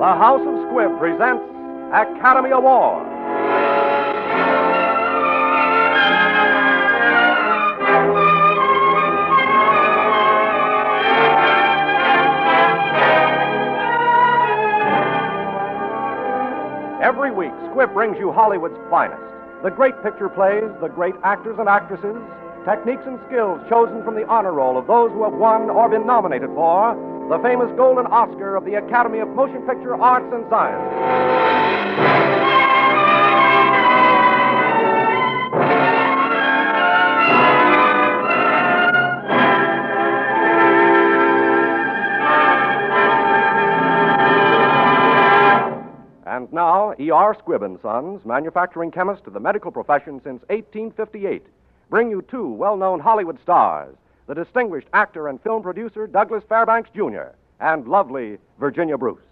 The House of Squibb presents Academy Award. Every week, Squibb brings you Hollywood's finest. The great picture plays, the great actors and actresses, techniques and skills chosen from the honor roll of those who have won or been nominated for the famous Golden Oscar of the Academy of Motion Picture Arts and Science. And now, E.R. Squibb and Sons, manufacturing chemist to the medical profession since 1858, bring you two well-known Hollywood stars, the distinguished actor and film producer Douglas Fairbanks Jr. and lovely Virginia Bruce.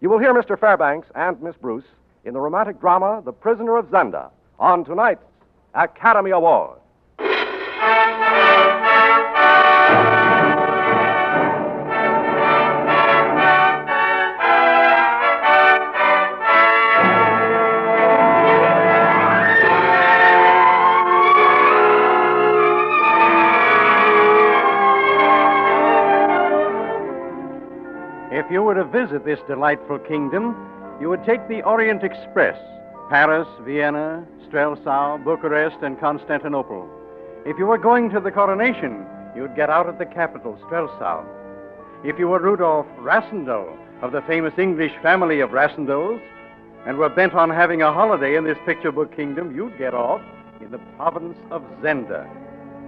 You will hear Mr. Fairbanks and Miss Bruce in the romantic drama The Prisoner of Zenda on tonight's Academy Award. If you were to visit this delightful kingdom, you would take the Orient Express Paris, Vienna, Strelsau, Bucharest, and Constantinople. If you were going to the coronation, you'd get out at the capital, Strelsau. If you were Rudolf Rassendyll of the famous English family of Rassendylls and were bent on having a holiday in this picture book kingdom, you'd get off in the province of Zenda.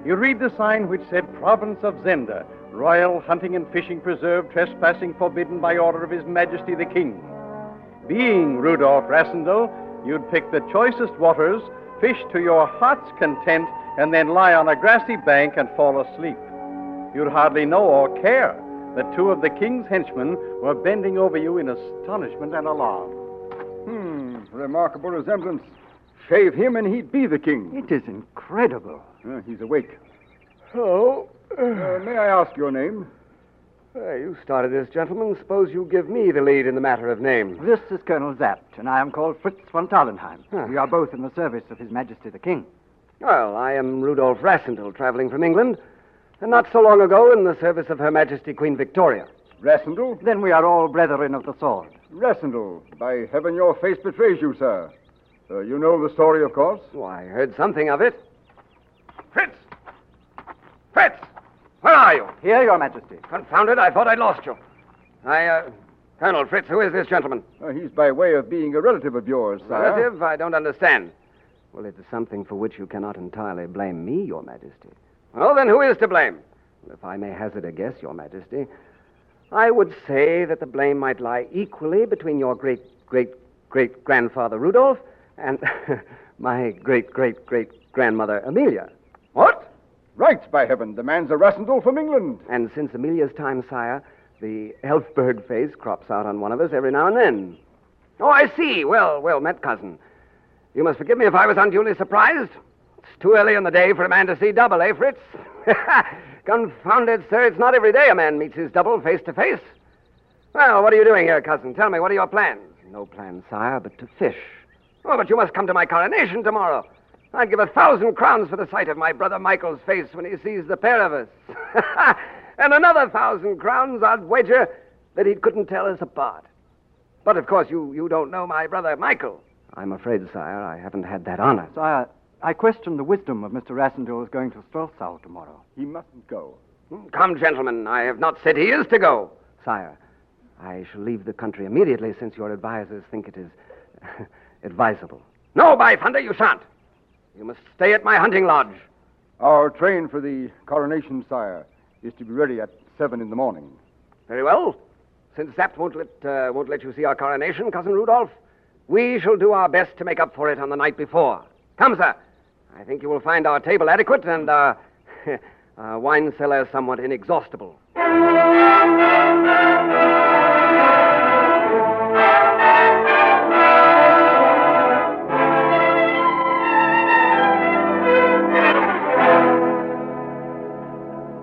You'd read the sign which said Province of Zenda, Royal Hunting and Fishing Preserve, trespassing forbidden by order of His Majesty the King. Being Rudolf Rassendyll, you'd pick the choicest waters, fish to your heart's content, and then lie on a grassy bank and fall asleep. You'd hardly know or care that two of the king's henchmen were bending over you in astonishment and alarm. Hmm, remarkable resemblance. Shave him and he'd be the king. It is incredible. Uh, he's awake. Oh, Uh, may I ask your name? uh, you started this, gentlemen. Suppose you give me the lead in the matter of names. This is Colonel Zapt, and I am called Fritz von Tarlenheim. Huh. We are both in the service of His Majesty the King. Well, I am Rudolf Rassendyll, traveling from England, and not so long ago in the service of Her Majesty Queen Victoria. Rassendyll? Then we are all brethren of the sword. Rassendyll. By heaven, your face betrays you, sir. Uh, you know the story, of course. Oh, I heard something of it. Fritz! Fritz! Where are you? Here, Your Majesty. Confound it, I thought I'd lost you. I, uh, Colonel Fritz, who is this gentleman? Uh, he's by way of being a relative of yours, sir. Relative? I don't understand. Well, it is something for which you cannot entirely blame me, Your Majesty. Well, then who is to blame? If I may hazard a guess, Your Majesty, I would say that the blame might lie equally between your great, great, great grandfather Rudolph and my great, great, great grandmother Amelia. What? Right, by heaven. The man's a Rassendyll from England. And since Amelia's time, sire, the Elphberg face crops out on one of us every now and then. Oh, I see. Well, well met, cousin. You must forgive me if I was unduly surprised. It's too early in the day for a man to see double, eh, Fritz? Confound it, sir. It's not every day a man meets his double face to face. Well, what are you doing here, cousin? Tell me, what are your plans? No plans, sire, but to fish. Oh, but you must come to my coronation tomorrow. I'd give a thousand crowns for the sight of my brother Michael's face when he sees the pair of us. and another thousand crowns, I'd wager, that he couldn't tell us apart. But of course, you, you don't know my brother Michael. I'm afraid, sire, I haven't had that honor. Sire, I question the wisdom of Mr. Rassendyll's going to Strelsau tomorrow. He mustn't go. Hmm, come, gentlemen, I have not said he is to go. Sire, I shall leave the country immediately since your advisers think it is advisable. No, by thunder, you shan't. You must stay at my hunting lodge. Our train for the coronation, sire, is to be ready at seven in the morning. Very well. Since Zapt won't let, uh, won't let you see our coronation, Cousin Rudolph, We shall do our best to make up for it on the night before. Come, sir. I think you will find our table adequate and our, our wine cellar somewhat inexhaustible.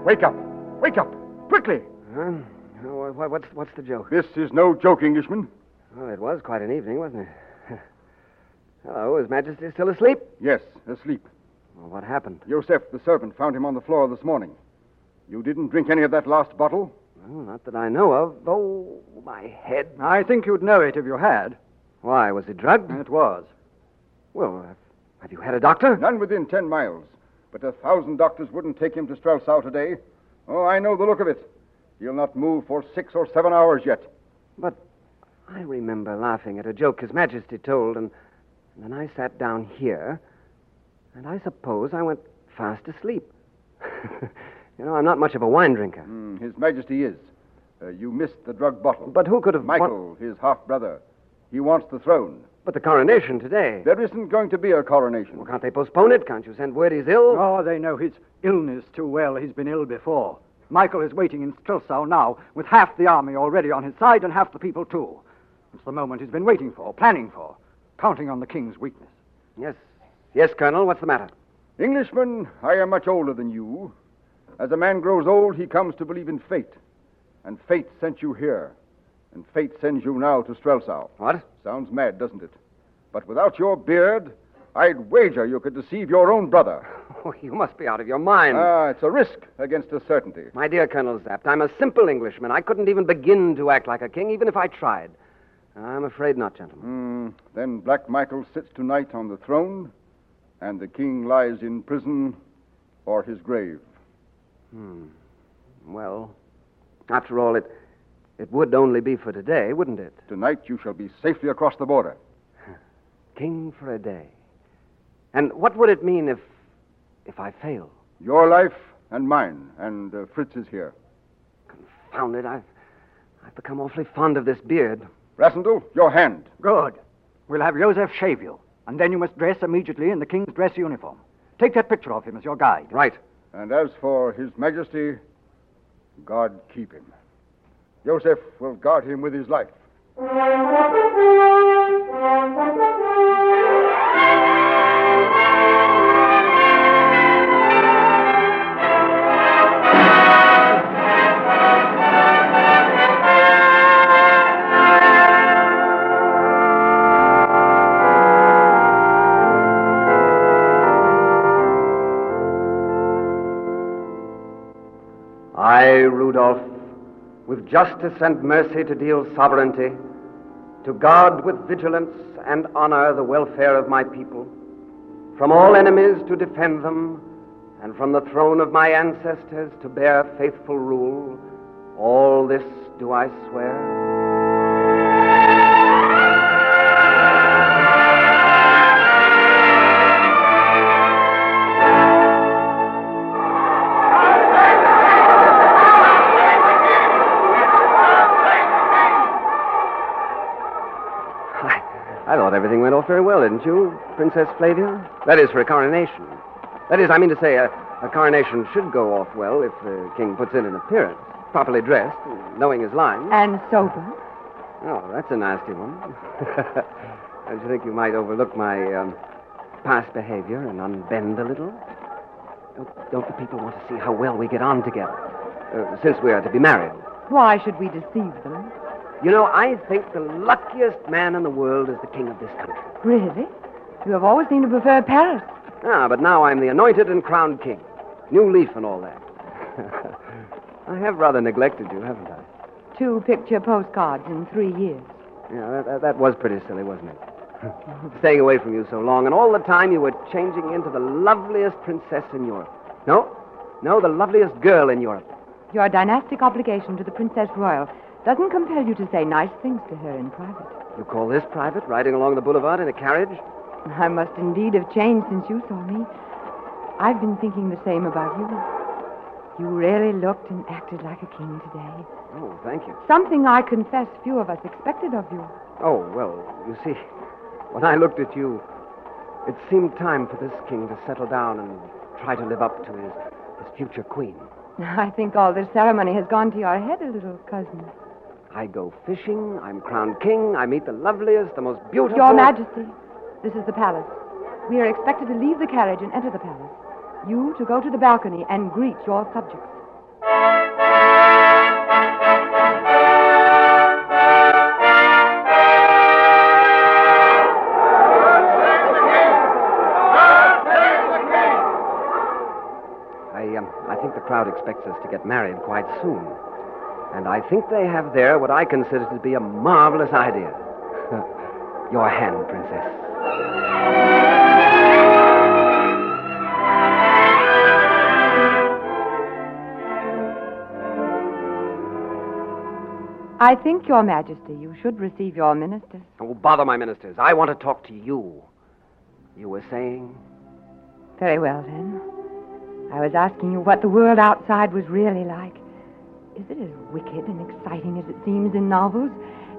Wake up! Wake up! Quickly! Huh? Wha- What's, what's the joke? This is no joke, Englishman. Well, it was quite an evening, wasn't it? Hello, His Majesty still asleep? Yes, asleep. Well, what happened? Joseph, the servant, found him on the floor this morning. You didn't drink any of that last bottle? Well, not that I know of. Oh, my head. I think you'd know it if you had. Why, was he drugged? It was. Well, have you had a doctor? None within ten miles. But a thousand doctors wouldn't take him to Strelsau today. Oh, I know the look of it. He'll not move for six or seven hours yet. But I remember laughing at a joke His Majesty told, and, and then I sat down here, and I suppose I went fast asleep. you know, I'm not much of a wine drinker. Hmm, His Majesty is. Uh, you missed the drug bottle. But who could have. Michael, his half brother. He wants the throne. But the coronation today. There isn't going to be a coronation. Well, can't they postpone it? Can't you send word he's ill? Oh, they know his illness too well. He's been ill before. Michael is waiting in Strelsau now, with half the army already on his side and half the people too. It's the moment he's been waiting for, planning for, counting on the king's weakness. Yes. Yes, Colonel. What's the matter? Englishman, I am much older than you. As a man grows old, he comes to believe in fate. And fate sent you here. And fate sends you now to Strelsau. What? Sounds mad, doesn't it? But without your beard, I'd wager you could deceive your own brother. Oh, you must be out of your mind. Ah, it's a risk against a certainty. My dear Colonel Zapt, I'm a simple Englishman. I couldn't even begin to act like a king, even if I tried. I'm afraid not, gentlemen. Hmm. Then Black Michael sits tonight on the throne, and the king lies in prison or his grave. Hmm. Well, after all, it it would only be for today, wouldn't it? Tonight you shall be safely across the border. King for a day. And what would it mean if if I fail? Your life and mine, and uh, Fritz is here. Confound it, I've I've become awfully fond of this beard. Rassendyll, your hand. Good. We'll have Joseph shave you, and then you must dress immediately in the king's dress uniform. Take that picture of him as your guide. Right. And as for His Majesty, God keep him. Joseph will guard him with his life. Justice and mercy to deal sovereignty, to guard with vigilance and honor the welfare of my people, from all enemies to defend them, and from the throne of my ancestors to bear faithful rule, all this do I swear. Off very well, didn't you, Princess Flavia? That is, for a coronation. That is, I mean to say, a, a coronation should go off well if the king puts in an appearance, properly dressed, knowing his lines. And sober. Oh, that's a nasty one. Don't you think you might overlook my um, past behavior and unbend a little? Don't, don't the people want to see how well we get on together, uh, since we are to be married? Why should we deceive them? You know, I think the luckiest man in the world is the king of this country. Really? You have always seemed to prefer Paris. Ah, but now I'm the anointed and crowned king. New leaf and all that. I have rather neglected you, haven't I? Two picture postcards in three years. Yeah, that, that, that was pretty silly, wasn't it? Staying away from you so long, and all the time you were changing into the loveliest princess in Europe. No, no, the loveliest girl in Europe. Your dynastic obligation to the Princess Royal doesn't compel you to say nice things to her in private. You call this private, riding along the boulevard in a carriage? I must indeed have changed since you saw me. I've been thinking the same about you. You really looked and acted like a king today. Oh, thank you. Something I confess few of us expected of you. Oh, well, you see, When I looked at you, it seemed time for this king to settle down and try to live up to his, his future queen. I think all this ceremony has gone to your head a little, cousin. I go fishing, I'm crowned king, I meet the loveliest, the most beautiful. Your Majesty, this is the palace. We are expected to leave the carriage and enter the palace. You to go to the balcony and greet your subjects. I, um, I think the crowd expects us to get married quite soon. And I think they have there what I consider to be a marvelous idea. Your hand, Princess. I think, Your Majesty, you should receive your ministers. Oh, bother my ministers. I want to talk to you. You were saying? Very well, then. I was asking you what the world outside was really like. Is it as wicked and exciting as it seems in novels?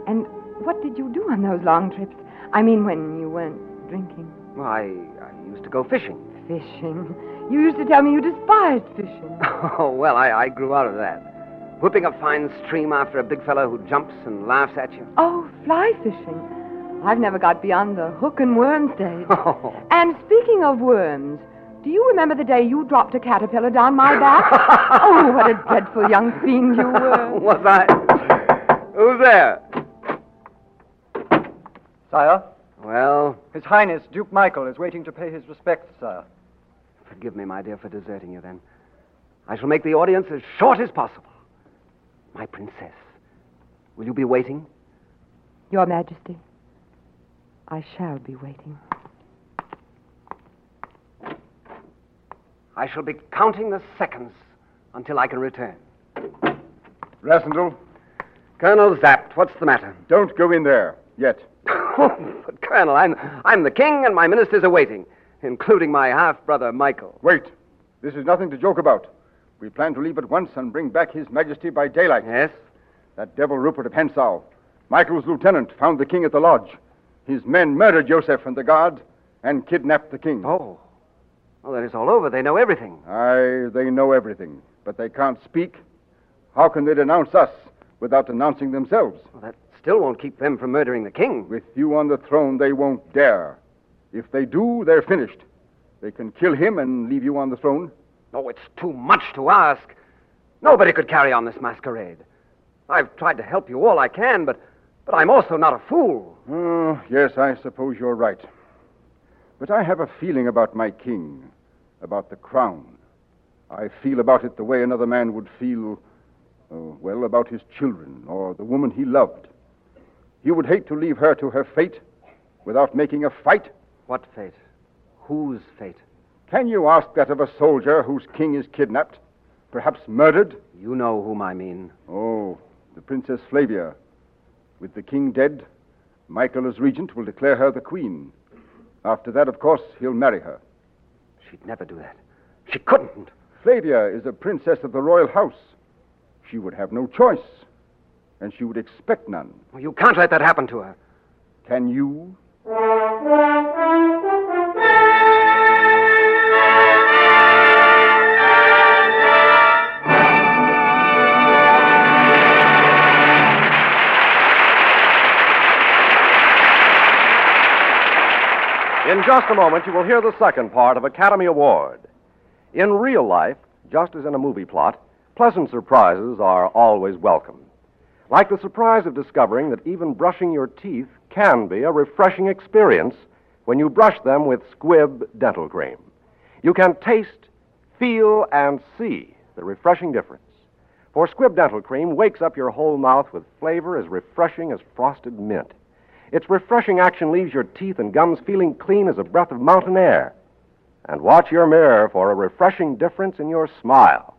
And what did you do on those long trips? I mean, when you weren't drinking. Well, I, I used to go fishing. Fishing. You used to tell me you despised fishing. Oh, well, I, I grew out of that. Whipping a fine stream after a big fellow who jumps and laughs at you. Oh, fly fishing. I've never got beyond the hook and worm stage. Oh. And speaking of worms, do you remember the day you dropped a caterpillar down my back? oh, what a dreadful young fiend you were. Was I? Who's there? Sire, Well, His Highness Duke Michael is waiting to pay his respects, sire. forgive me, my dear, for deserting you then. I shall make the audience as short as possible. My princess, will you be waiting? Your Majesty, I shall be waiting. I shall be counting the seconds until I can return. Rassendyll, Colonel Zapt, what's the matter? don't go in there yet. Oh, but, Colonel, I'm, I'm the king and my ministers are waiting, including my half brother, Michael. Wait. This is nothing to joke about. We plan to leave at once and bring back His Majesty by daylight. Yes? That devil Rupert of Hentzau, Michael's lieutenant, found the king at the lodge. His men murdered Joseph and the guard and kidnapped the king. Oh. Well, then it's all over. They know everything. Aye, they know everything, but they can't speak. How can they denounce us without denouncing themselves? Well, that still won't keep them from murdering the king. With you on the throne, they won't dare. If they do, they're finished. They can kill him and leave you on the throne. Oh, it's too much to ask. Nobody could carry on this masquerade. I've tried to help you all I can, but, but I'm also not a fool. Oh, yes, I suppose you're right. But I have a feeling about my king, about the crown. I feel about it the way another man would feel, uh, well, about his children or the woman he loved. He would hate to leave her to her fate without making a fight. What fate? Whose fate? Can you ask that of a soldier whose king is kidnapped, perhaps murdered? You know whom I mean. Oh, the Princess Flavia. With the king dead, Michael as regent will declare her the queen. After that, of course, he'll marry her. She'd never do that. She couldn't. Flavia is a princess of the royal house. She would have no choice, and she would expect none. Well, you can't let that happen to her. Can you? In just a moment, you will hear the second part of Academy Award. In real life, just as in a movie plot, pleasant surprises are always welcome. Like the surprise of discovering that even brushing your teeth can be a refreshing experience when you brush them with Squibb dental cream. You can taste, feel, and see the refreshing difference. For Squibb dental cream wakes up your whole mouth with flavor as refreshing as frosted mint. Its refreshing action leaves your teeth and gums feeling clean as a breath of mountain air. And watch your mirror for a refreshing difference in your smile.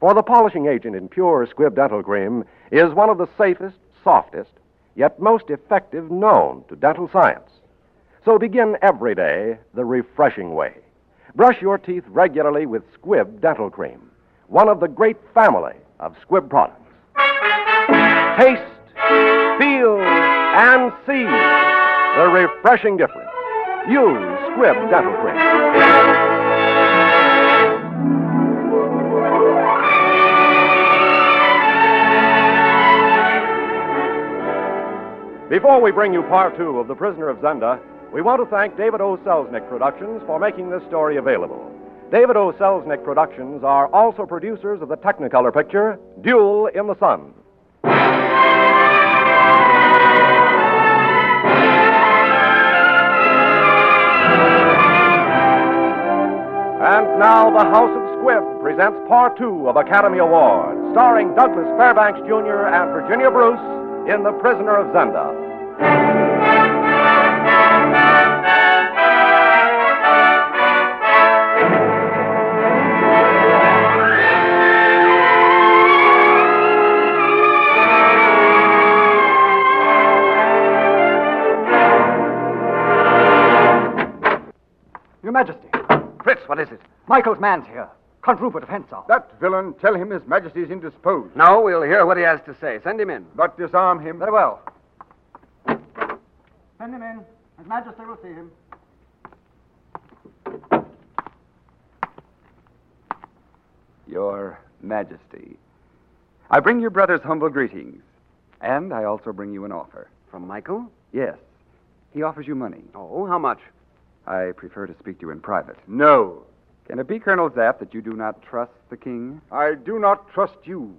For the polishing agent in pure Squibb dental cream is one of the safest, softest, yet most effective known to dental science. So begin every day the refreshing way. Brush your teeth regularly with Squibb dental cream, one of the great family of Squibb products. Taste, feel, and see the refreshing difference. Use Squibb Dental Cream. Before we bring you part two of The Prisoner of Zenda, we want to thank David O. Selznick Productions for making this story available. David O. Selznick Productions are also producers of the Technicolor picture, Duel in the Sun. Now the House of Squibb presents part two of Academy Award, starring Douglas Fairbanks Jr. and Virginia Bruce in The Prisoner of Zenda. Your Majesty, Fritz, what is it? Michael's man's here. Count Rupert of Hentzau. That villain, tell him His Majesty is indisposed. No, we'll hear what he has to say. Send him in. But disarm him. Very well. Send him in. His Majesty will see him. Your Majesty, I bring your brother's humble greetings, and I also bring you an offer. From Michael? Yes, he offers you money. Oh, how much? I prefer to speak to you in private. No. Can it be, Colonel Zapt, that you do not trust the king? I do not trust you.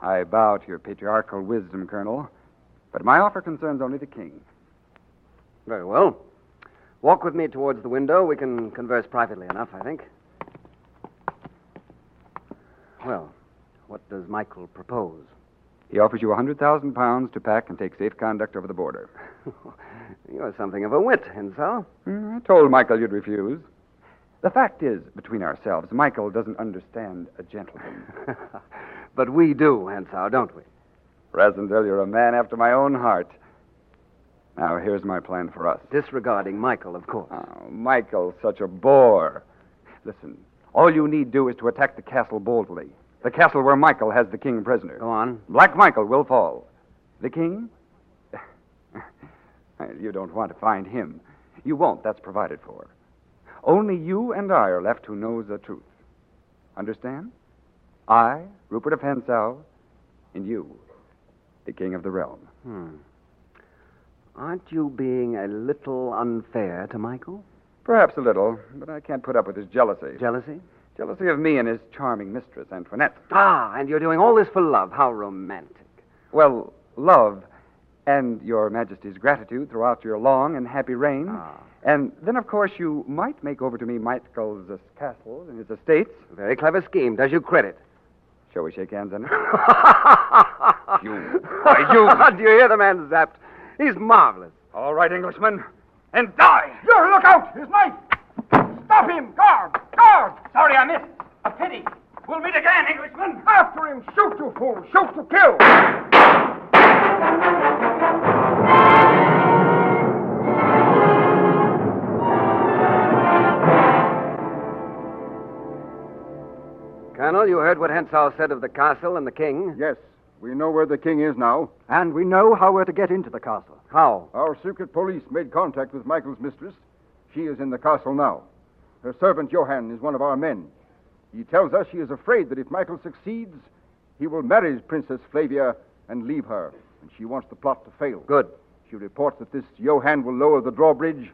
I bow to your patriarchal wisdom, Colonel, but my offer concerns only the king. Very well. Walk with me towards the window. We can converse privately enough, I think. Well, what does Michael propose? He offers you a hundred thousand pounds to pack and take safe conduct over the border. You're something of a wit, Hentzau. Hmm, I told Michael you'd refuse. The fact is, between ourselves, Michael doesn't understand a gentleman. but we do, Hentzau, don't we? Rassendyll, you're a man after my own heart. Now, here's my plan for us. Disregarding Michael, of course. Oh, Michael's such a bore. Listen, all you need do is to attack the castle boldly. The castle where Michael has the king prisoner. Go on. Black Michael will fall. The king? you don't want to find him. You won't, that's provided for. Only you and I are left who knows the truth. Understand? I, Rupert of Hentzau, and you, the king of the realm. Hmm. Aren't you being a little unfair to Michael? Perhaps a little, but I can't put up with his jealousy. Jealousy? Jealousy of me and his charming mistress, Antoinette. Ah, and you're doing all this for love. How romantic. Well, love and your Majesty's gratitude throughout your long and happy reign. Ah. And then, of course, you might make over to me Michael's castle and his estates. Very clever scheme. Does you credit. Shall we shake hands it? you. Why, you. Do you hear the man Zapt? He's marvelous. All right, Englishman. And die! Here, look out! His knife! Stop him! Guard! Guard! Sorry I missed. A pity. We'll meet again, Englishman. After him! Shoot, you fool! Shoot to kill! Colonel, you heard what Hentzau said of the castle and the king. Yes, we know where the king is now. And we know how we're to get into the castle. How? Our secret police made contact with Michael's mistress. She is in the castle now. Her servant Johann is one of our men. He tells us she is afraid that if Michael succeeds, he will marry Princess Flavia and leave her. And she wants the plot to fail. Good. She reports that this Johann will lower the drawbridge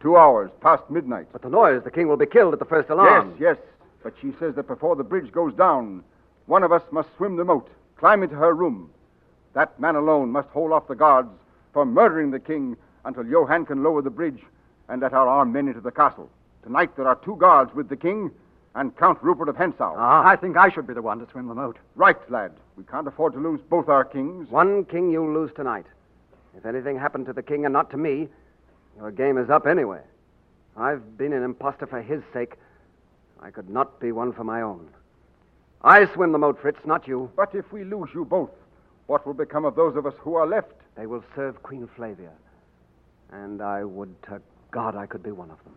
two hours past midnight. But the noise, the king will be killed at the first alarm. Yes, yes. But she says that before the bridge goes down, one of us must swim the moat, climb into her room. That man alone must hold off the guards for murdering the king until Johann can lower the bridge and let our armed men into the castle. Tonight there are two guards with the king and Count Rupert of Hentzau. Ah. I think I should be the one to swim the moat. Right, lad. We can't afford to lose both our kings. One king you'll lose tonight. If anything happened to the king and not to me, your game is up anyway. I've been an impostor for his sake. I could not be one for my own. I swim the moat, Fritz, not you. But if we lose you both, what will become of those of us who are left? They will serve Queen Flavia. And I would to God I could be one of them.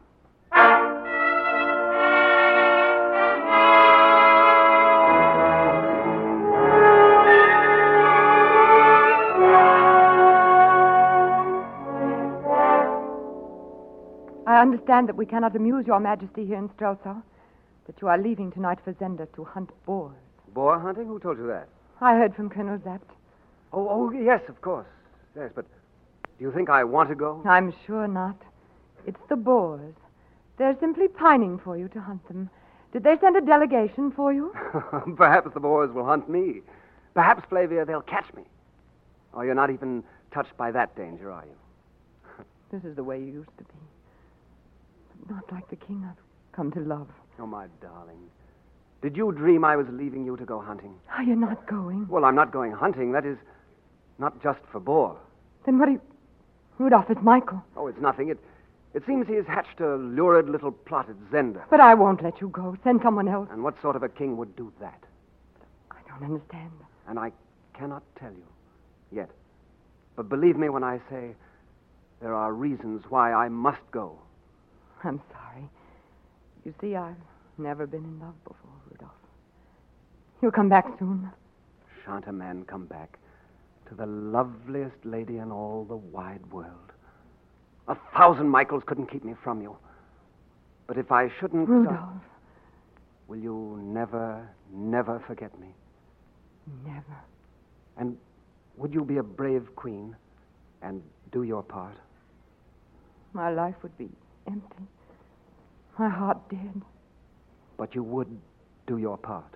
I understand that we cannot amuse your majesty here in Strelsau, that you are leaving tonight for Zenda to hunt boars. Boar hunting? Who told you that? I heard from Colonel Zapt. Oh, oh, yes, of course. Yes, but do you think I want to go? I'm sure not. It's the boars. They're simply pining for you to hunt them. Did they send a delegation for you? Perhaps the boars will hunt me. Perhaps, Flavia, they'll catch me. Oh, you're not even touched by that danger, are you? This is the way you used to be. But not like the king I've come to love. Oh, my darling. Did you dream I was leaving you to go hunting? Are you not going? Well, I'm not going hunting. That is, not just for boar. Then what do you. Rudolph, it's Michael. Oh, it's nothing. It, it seems he has hatched a lurid little plot at Zenda. But I won't let you go. Send someone else. And what sort of a king would do that? I don't understand. And I cannot tell you yet. But believe me when I say there are reasons why I must go. I'm sorry. You see, I've never been in love before, Rudolph. You'll come back soon. Shan't a man come back to the loveliest lady in all the wide world? A thousand Michaels couldn't keep me from you. But if I shouldn't. uh, Rudolph, will you never, never forget me? never. And would you be a brave queen and do your part? My life would be empty. My heart did. But you would do your part.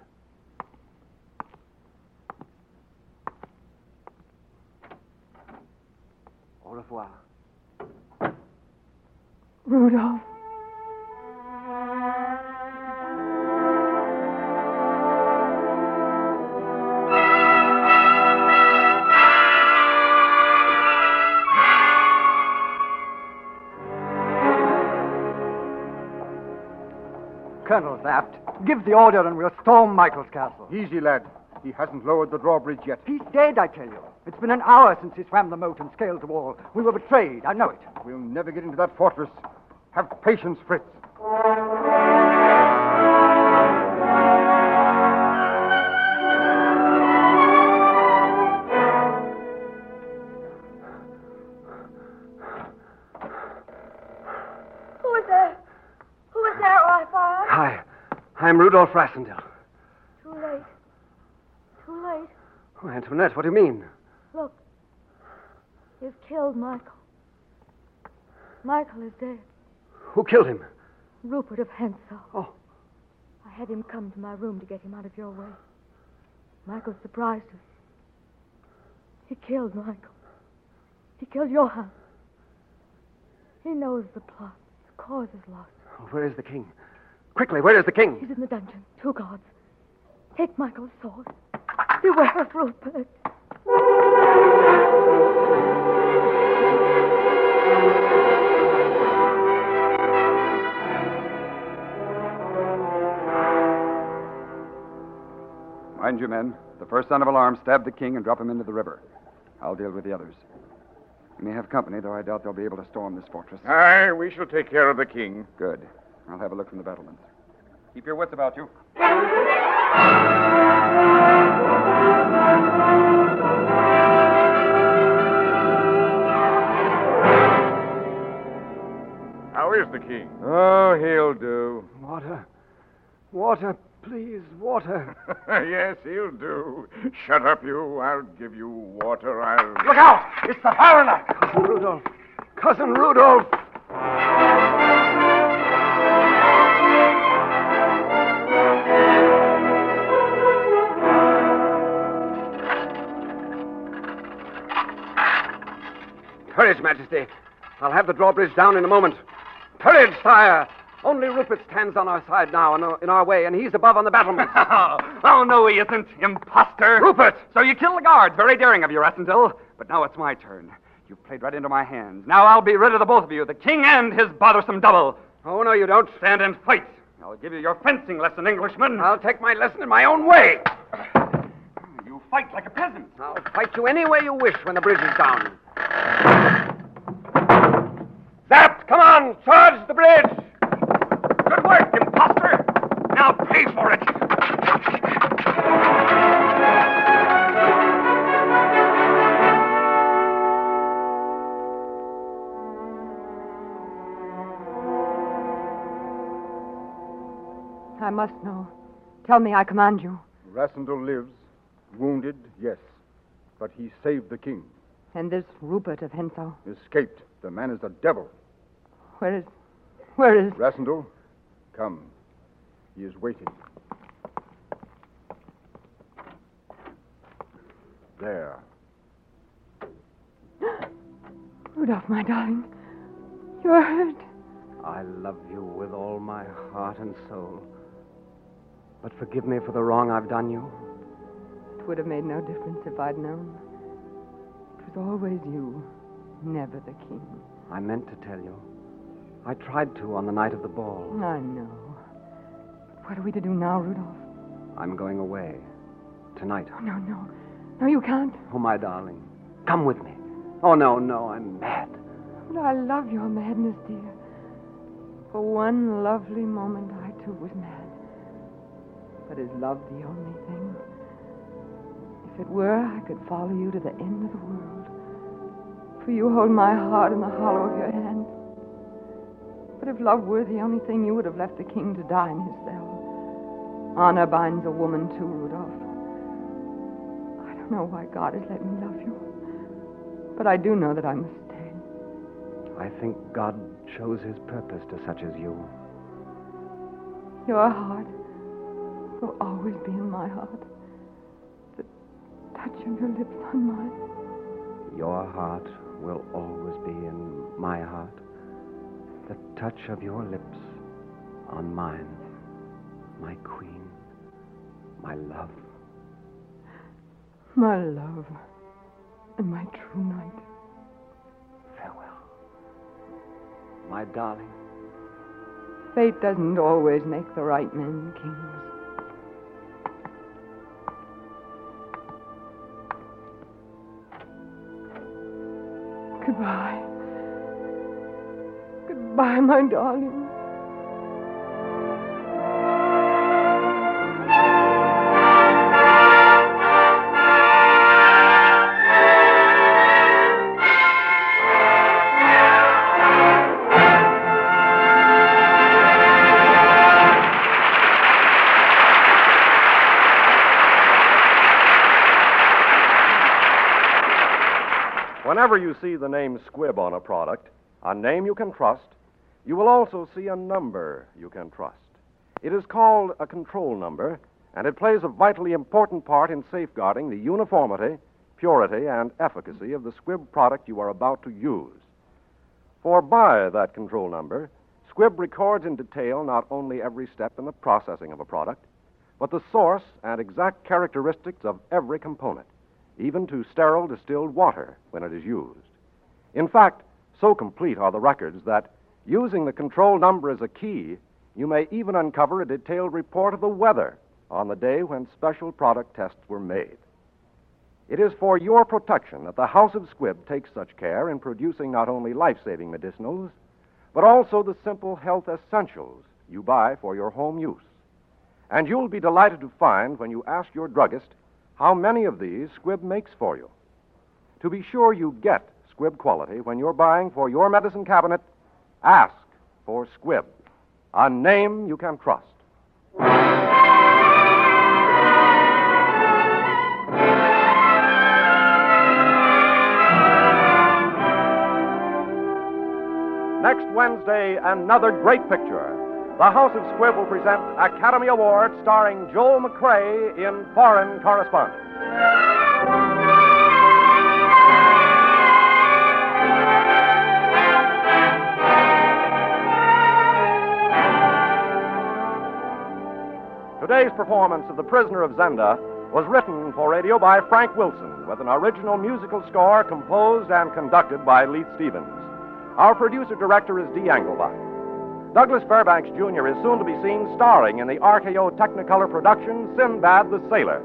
Au revoir. Rudolph. Colonel Zapt, give the order and we'll storm Michael's castle. Easy, lad. He hasn't lowered the drawbridge yet. He's dead, I tell you. It's been an hour since he swam the moat and scaled the wall. We were betrayed. I know it. We'll never get into that fortress. Have patience, Fritz. I'm Rudolph Rassendyll. Too late. Too late. Oh, Antoinette, what do you mean? Look. You've killed Michael. Michael is dead. Who killed him? Rupert of Hentzau. Oh. I had him come to my room to get him out of your way. Michael surprised us. He killed Michael. He killed Johann. He knows the plot. The cause is lost. Oh, where is the king? Quickly, where is the king? He's in the dungeon. Two guards. Take Michael's sword. Beware of Rupert. Mind you, men. The first son of alarm, stab the king and drop him into the river. I'll deal with the others. We may have company, though I doubt they'll be able to storm this fortress. Aye, we shall take care of the king. Good. I'll have a look from the battlements. Keep your wits about you. How is the king? Oh, he'll do. Water. Water, please, water. yes, he'll do. Shut up, you. I'll give you water. I'll. Look out! It's the foreigner! Cousin Rudolph. Cousin Rudolph. Courage, Majesty. I'll have the drawbridge down in a moment. Courage, sire. Only Rupert stands on our side now, in our, way, and he's above on the battlements. oh, no, he isn't, imposter. Rupert! So you killed the guards. Very daring of you, Rassendyll. But now it's my turn. You played right into my hands. Now I'll be rid of the both of you, the king and his bothersome double. Oh, no, you don't. Stand and fight. I'll give you your fencing lesson, Englishman. I'll take my lesson in my own way. You fight like a peasant. I'll fight you any way you wish when the bridge is down. Charge the bridge. Good work, imposter. Now pay for it. I must know. Tell me, I command you. Rassendyll lives. Wounded, yes. But he saved the king. And this Rupert of Hentzau? Escaped. The man is a devil. Where is. Where is. Rassendyll, come. He is waiting. There. Rudolph, my darling. You're hurt. I love you with all my heart and soul. But forgive me for the wrong I've done you. It would have made no difference if I'd known. It was always you, never the king. I meant to tell you. I tried to on the night of the ball. I know. But what are we to do now, Rudolph? I'm going away. Tonight. Oh, no, no. No, you can't. Oh, my darling. Come with me. Oh, no, no, I'm mad. But I love your madness, dear. For one lovely moment, I too was mad. But is love the only thing? If it were, I could follow you to the end of the world. For you hold my heart in the hollow of your hand. But if love were the only thing, you would have left the king to die in his cell. Honor binds a woman too, Rudolph. I don't know why God has let me love you. But I do know that I must stay. I think God chose his purpose to such as you. Your heart will always be in my heart. The touch of your lips on mine. Your heart will always be in my heart. The touch of your lips on mine. My queen. My love. My love. And my true knight. Farewell. My darling. Fate doesn't always make the right men kings. Goodbye. Goodbye, my darling. Whenever you see the name Squibb on a product, a name you can trust, you will also see a number you can trust. It is called a control number, and it plays a vitally important part in safeguarding the uniformity, purity, and efficacy of the Squibb product you are about to use. For by that control number, Squibb records in detail not only every step in the processing of a product, but the source and exact characteristics of every component even to sterile distilled water when it is used. In fact, so complete are the records that, using the control number as a key, you may even uncover a detailed report of the weather on the day when special product tests were made. It is for your protection that the House of Squibb takes such care in producing not only life saving medicinals, but also the simple health essentials you buy for your home use. And you'll be delighted to find when you ask your druggist how many of these Squibb makes for you. To be sure you get Squibb quality when you're buying for your medicine cabinet, ask for Squibb, a name you can trust. Next Wednesday, another great picture. The House of Squibb will present Academy Award starring Joel McCrea in Foreign Correspondent. Today's performance of The Prisoner of Zenda was written for radio by Frank Wilson with an original musical score composed and conducted by Leith Stevens. Our producer director is Dee Engelbach. Douglas Fairbanks Jr. is soon to be seen starring in the RKO Technicolor production Sinbad the Sailor.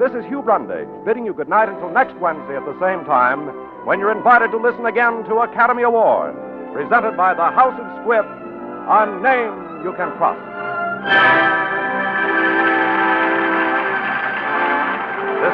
This is Hugh Brundage bidding you good night until next Wednesday at the same time when you're invited to listen again to Academy Award, presented by the House of Squibb, a name you can trust.